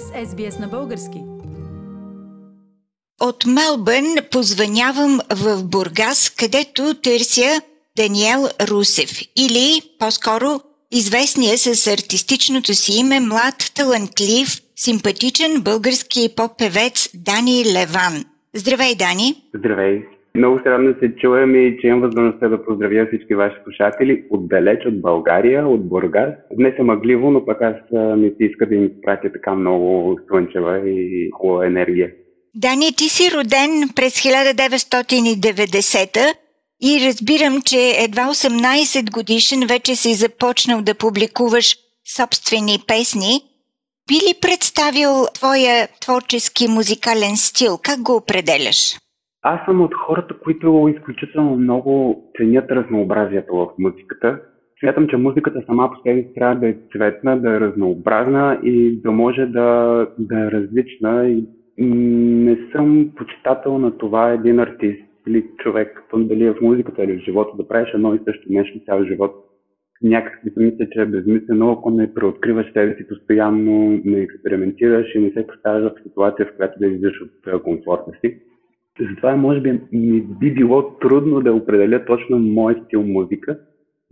сте с SBS на български. От Мелбърн позванявам в Бургас, където търся Даниел Русев или по-скоро известния с артистичното си име млад, талантлив, симпатичен български поп-певец Дани Леван. Здравей, Дани! Здравей! Много се радвам да се чуем и че имам възможността да поздравя всички ваши слушатели отдалеч от България, от Бургас. Днес е мъгливо, но пък аз ми се иска да им пратя така много слънчева и хубава енергия. Дани, ти си роден през 1990 и разбирам, че едва 18 годишен вече си започнал да публикуваш собствени песни. Би ли представил твоя творчески музикален стил? Как го определяш? Аз съм от хората, които изключително много ценят разнообразието в музиката. Смятам, че музиката сама по себе си трябва да е цветна, да е разнообразна и да може да, да е различна. И не съм почитател на това един артист или човек, дали е в музиката или в живота, да правиш едно и също нещо цял живот. Някак си мисля, че е безмислено, ако не преоткриваш себе си постоянно, не експериментираш и не се поставяш в ситуация, в която да излизаш от комфорта си. Затова може би ми би било трудно да определя точно мой стил музика.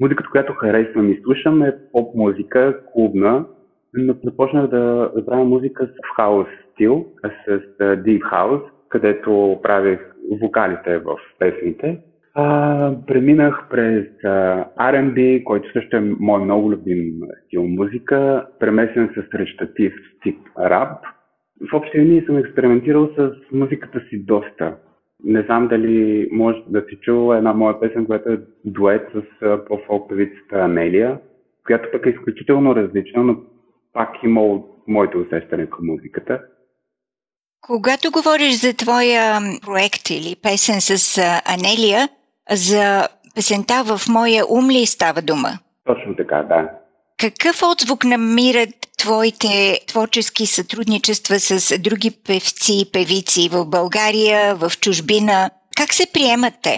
Музиката, която харесвам и слушам е поп музика, клубна, но започнах да правя музика с хаос стил, с deep house, където правих вокалите в песните. А, преминах през а, R&B, който също е мой много любим стил музика, премесен с речтатив тип рап, в общи линии съм експериментирал с музиката си доста. Не знам дали може да си чула една моя песен, която е дует с по-фолк певицата Амелия, която пък е изключително различна, но пак има моето усещане към музиката. Когато говориш за твоя проект или песен с Анелия, за песента в моя ум ли става дума? Точно така, да. Какъв отзвук намират твоите творчески сътрудничества с други певци и певици в България, в чужбина? Как се приемат те?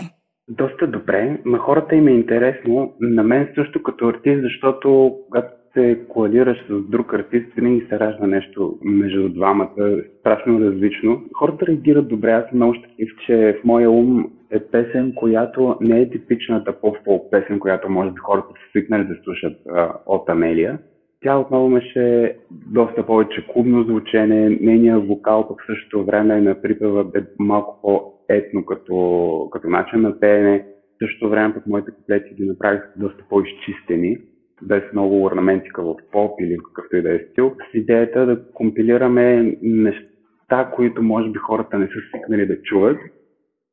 Доста добре. На хората им е интересно. На мен също като артист, защото когато се коалираш с друг артист, винаги се ражда нещо между двамата, страшно различно. Хората реагират добре. Аз съм много щастлив, че в моя ум е песен, която не е типичната поп-фолк песен, която може би хората са свикнали да слушат а, от Амелия. Тя отново имаше доста повече клубно звучене, нейният вокал пък в същото време на припева бе малко по-етно като, като начин на пеене. В същото време пък моите куплети ги направих доста по-изчистени, без много орнаментика в поп или какъвто и да е стил, с идеята да компилираме неща, които може би хората не са свикнали да чуват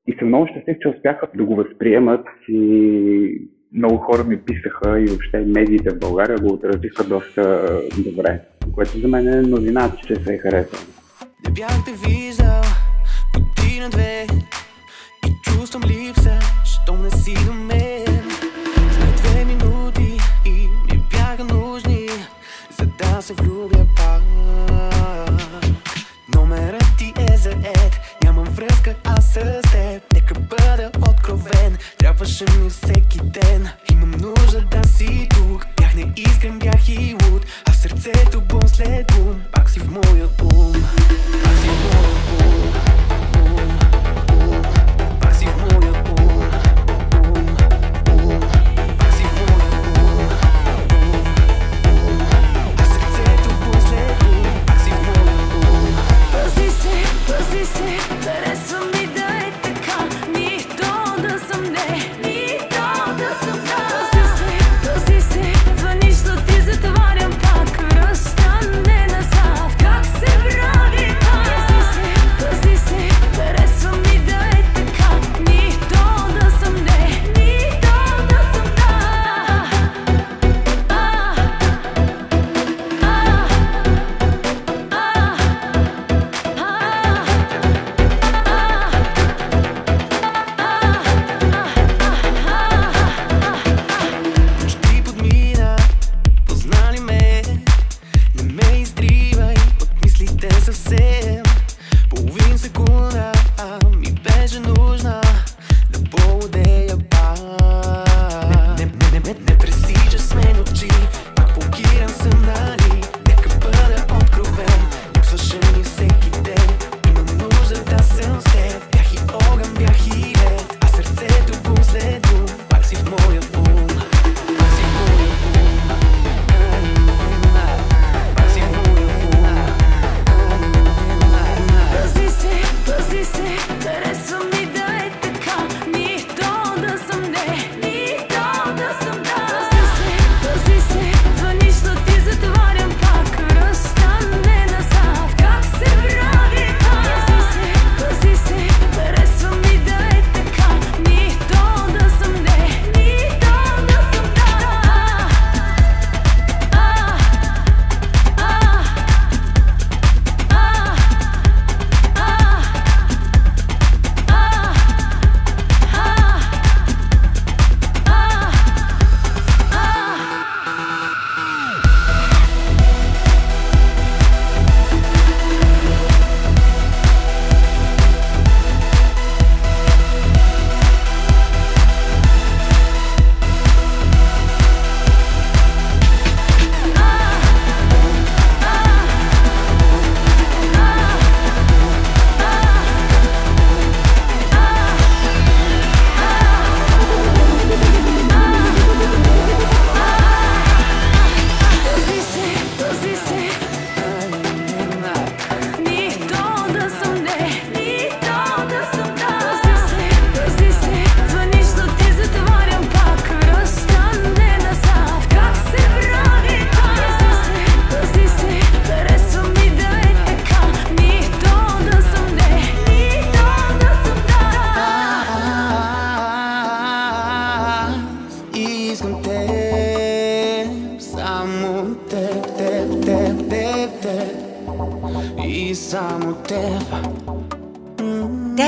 и съм много щастлив, че успяха да го възприемат и много хора ми писаха и въобще медиите в България го отразиха доста добре, което за мен е новина, че се е харесало. Не бях те виждал година-две и чувствам липса, що не си до мен.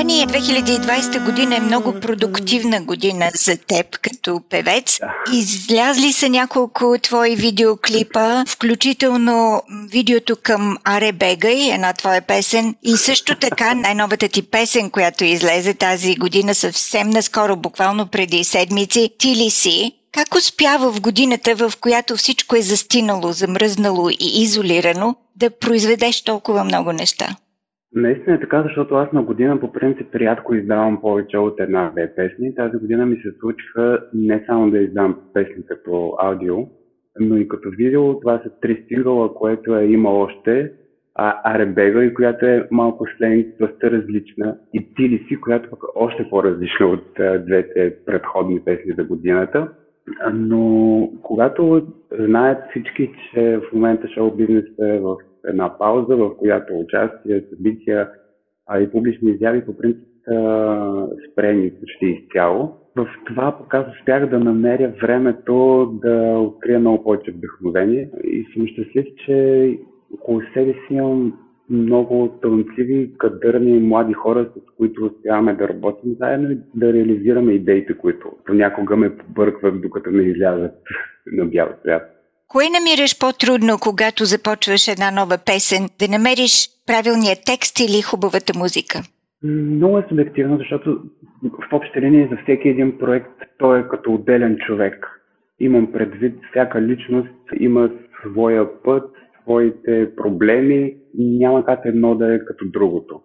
Дани, 2020 година е много продуктивна година за теб като певец. Излязли са няколко твои видеоклипа, включително видеото към Аре Бегай, една твоя песен, и също така най-новата ти песен, която излезе тази година съвсем наскоро, буквално преди седмици, Ти ли си? Как успява в годината, в която всичко е застинало, замръзнало и изолирано, да произведеш толкова много неща? Наистина е така, защото аз на година по принцип рядко издавам повече от една-две песни. Тази година ми се случиха не само да издам песни като аудио, но и като видео. Това са три сингъла, което е има още. А Аребега, и която е малко сленг, доста различна. И Тили си, която пък е още по-различна от двете предходни песни за годината. Но когато знаят всички, че в момента шоу бизнесът е в една пауза, в която участие, събития а и публични изяви по принцип са спрени почти изцяло. В това показ успях да намеря времето да открия много повече вдъхновение и съм щастлив, че около себе си имам много талантливи, кадърни млади хора, с които успяваме да работим заедно и да реализираме идеите, които понякога ме побъркват, докато не излязат на бял свят. Кое намираш по-трудно, когато започваш една нова песен? Да намериш правилния текст или хубавата музика? Много е субективно, защото в общи линии за всеки един проект той е като отделен човек. Имам предвид, всяка личност има своя път, своите проблеми и няма как едно да е като другото.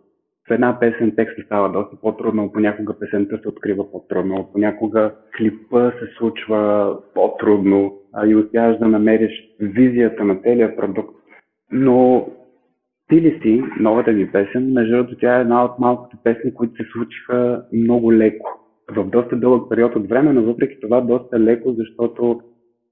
В една песен текстът става доста по-трудно, понякога песента се открива по-трудно, понякога клипа се случва по-трудно а и успяваш да намериш визията на целия продукт. Но ти ли си, новата ви песен, между другото тя е една от малкото песни, които се случиха много леко. В доста дълъг период от време, но въпреки това доста леко, защото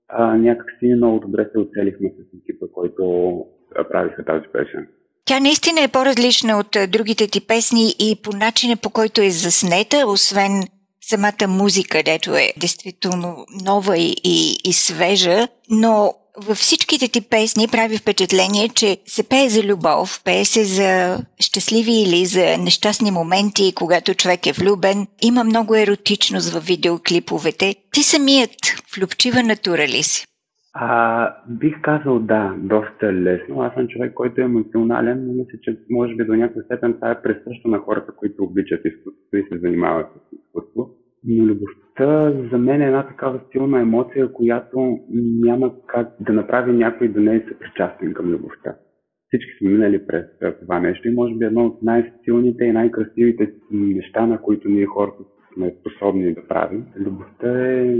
а, някак си много добре се оцелихме с екипа, който правиха тази песен. Тя наистина е по-различна от другите ти песни и по начина по който е заснета, освен самата музика, дето е действително нова и, и, и свежа, но във всичките ти песни прави впечатление, че се пее за любов, пее се за щастливи или за нещастни моменти, когато човек е влюбен. Има много еротичност в видеоклиповете. Ти самият влюбчива натура ли си? А, бих казал да, доста лесно. Аз съм човек, който е емоционален, но мисля, че може би до някаква степен това е пресъщо на хората, които обичат изкуството и се занимават с изкуство. Но любовта за мен е една такава силна емоция, която няма как да направи някой да не е съпричастен към любовта. Всички сме минали през това нещо и може би едно от най-силните и най-красивите неща, на които ние хората сме способни да правим. Любовта е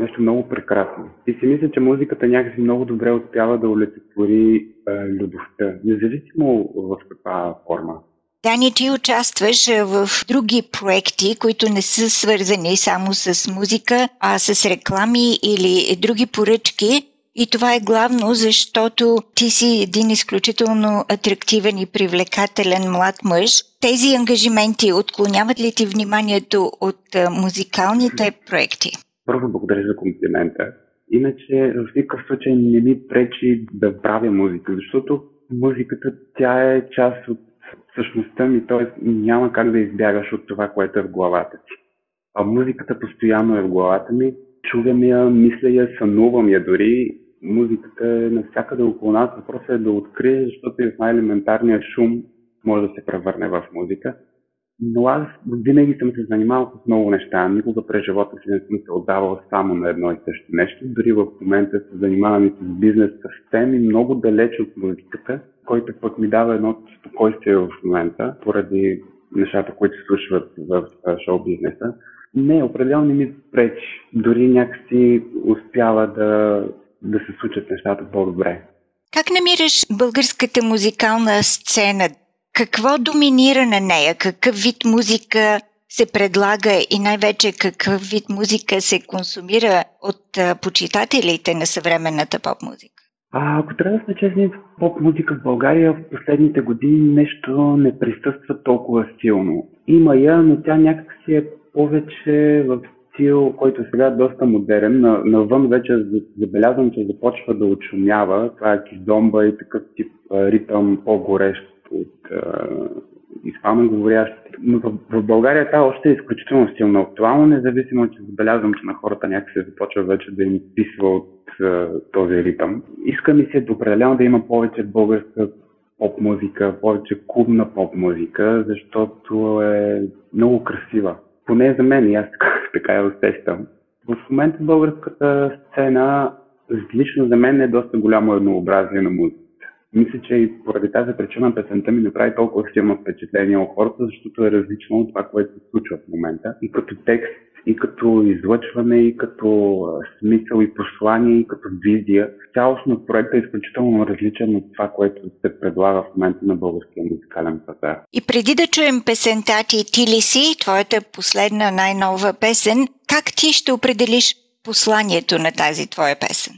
нещо много прекрасно. И си мисля, че музиката някакси много добре успява да олицетвори е, любовта, независимо в каква форма. Дани, ти участваш в други проекти, които не са свързани само с музика, а с реклами или други поръчки. И това е главно, защото ти си един изключително атрактивен и привлекателен млад мъж. Тези ангажименти отклоняват ли ти вниманието от музикалните проекти? Първо благодаря за комплимента. Иначе в никакъв случай не ми пречи да правя музика, защото музиката тя е част от същността ми, т.е. няма как да избягаш от това, което е в главата ти. А музиката постоянно е в главата ми, чувам я, мисля я, сънувам я дори. Музиката е навсякъде около нас, въпросът е да откриеш, защото и в най-елементарния шум може да се превърне в музика. Но аз винаги съм се занимавал с много неща. Никога през живота си не съм се отдавал само на едно и също нещо. Дори в момента се занимавам и с бизнес съвсем и много далеч от музиката, който пък ми дава едно спокойствие в момента, поради нещата, които се случват в шоу бизнеса. Не, определено не ми пречи. Дори някакси успява да, да се случат нещата по-добре. Как намираш българската музикална сцена? Какво доминира на нея? Какъв вид музика се предлага и най-вече какъв вид музика се консумира от почитателите на съвременната поп-музика? А, ако трябва да сме честни, поп-музика в България в последните години нещо не присъства толкова силно. Има я, но тя някакси е повече в стил, който сега е доста модерен. навън вече забелязвам, че започва да очумява. Това е кизомба и такъв тип ритъм, по-горещ от испаноговорящите. Но в, в България това още е изключително силно актуално, независимо, че забелязвам, че на хората някак се започва вече да им писва от uh, този ритъм. Иска ми се определено да има повече българска поп-музика, повече клубна поп-музика, защото е много красива. Поне за мен, и аз така, така я усещам. В момента българската сцена лично за мен е доста голямо еднообразие на музика. Мисля, че и поради тази причина песента ми направи толкова силно впечатление от хората, защото е различно от това, което се случва в момента. И като текст, и като излъчване, и като смисъл, и послание, и като визия. Цялостно проектът е изключително различен от това, което се предлага в момента на българския музикален пазар. И преди да чуем песента ти Ти ли си, твоята последна най-нова песен, как ти ще определиш посланието на тази твоя песен?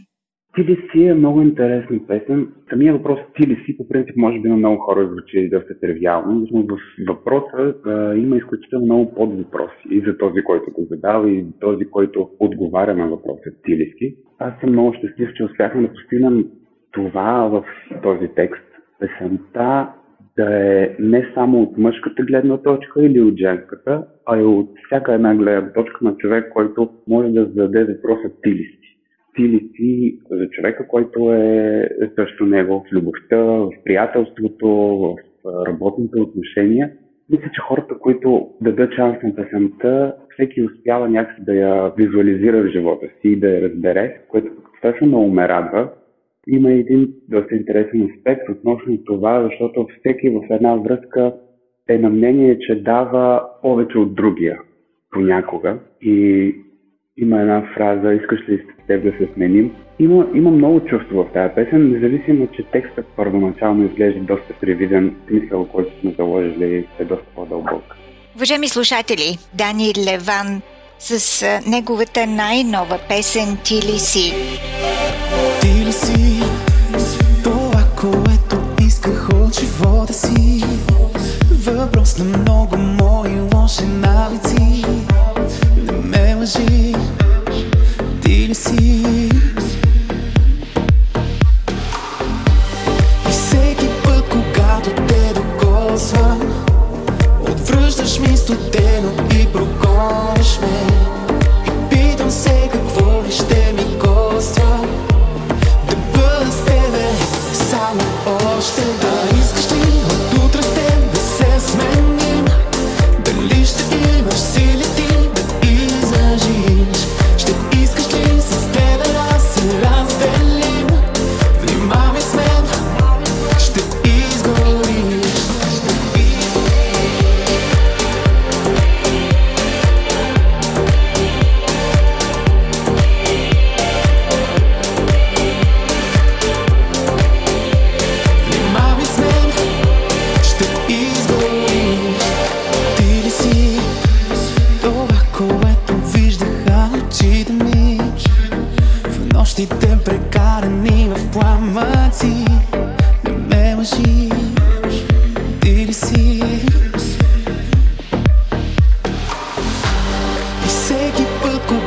Ти ли си е много интересна песен. Самия въпрос ти ли си, по принцип, може би на много хора звучи доста тривиално, но в въпроса а, има изключително много подвъпроси и за този, който го задава, и за този, който отговаря на въпроса ти ли си. Аз съм много щастлив, че успяхме да постигнем това в този текст. Песента да е не само от мъжката гледна точка или от женската, а и от всяка една гледна точка на човек, който може да зададе въпроса ти ли си стили си за човека, който е също него в любовта, в приятелството, в работните отношения. Мисля, че хората, които дадат шанс на песента, всеки успява някакси да я визуализира в живота си и да я разбере, което страшно много ме радва. Има един доста интересен аспект относно това, защото всеки в една връзка е на мнение, че дава повече от другия понякога. И има една фраза, искаш ли теб да се сменим? Има, има много чувство в тази песен, независимо, че текстът първоначално изглежда доста привиден, смисъл, който сме заложили е доста по-дълбок. Уважаеми слушатели, Дани Леван с неговата най-нова песен Ти ли си? Ти ли си това, което исках от живота си? Въпрос на много мои лоши навици Не ме лъжи И всеки път, когато те докосвам Отвръщаш ми студено и прогониш ме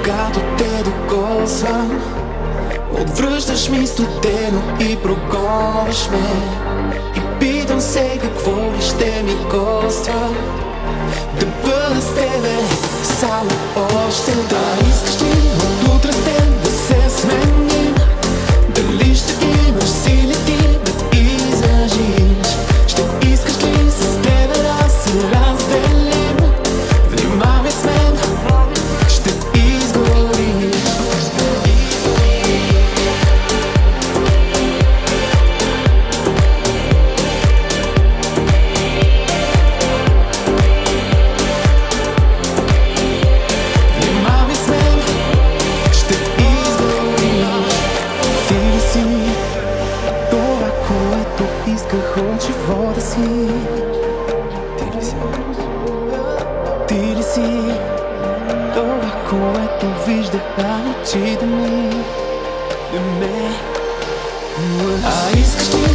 когато те докосвам Отвръщаш ми студено и прогонваш ме. И питам се какво ли ще ми коства Да бъда с тебе само още. Да искаш ти от утре с да се сменим? Дали ще имаш сили Eyes closed.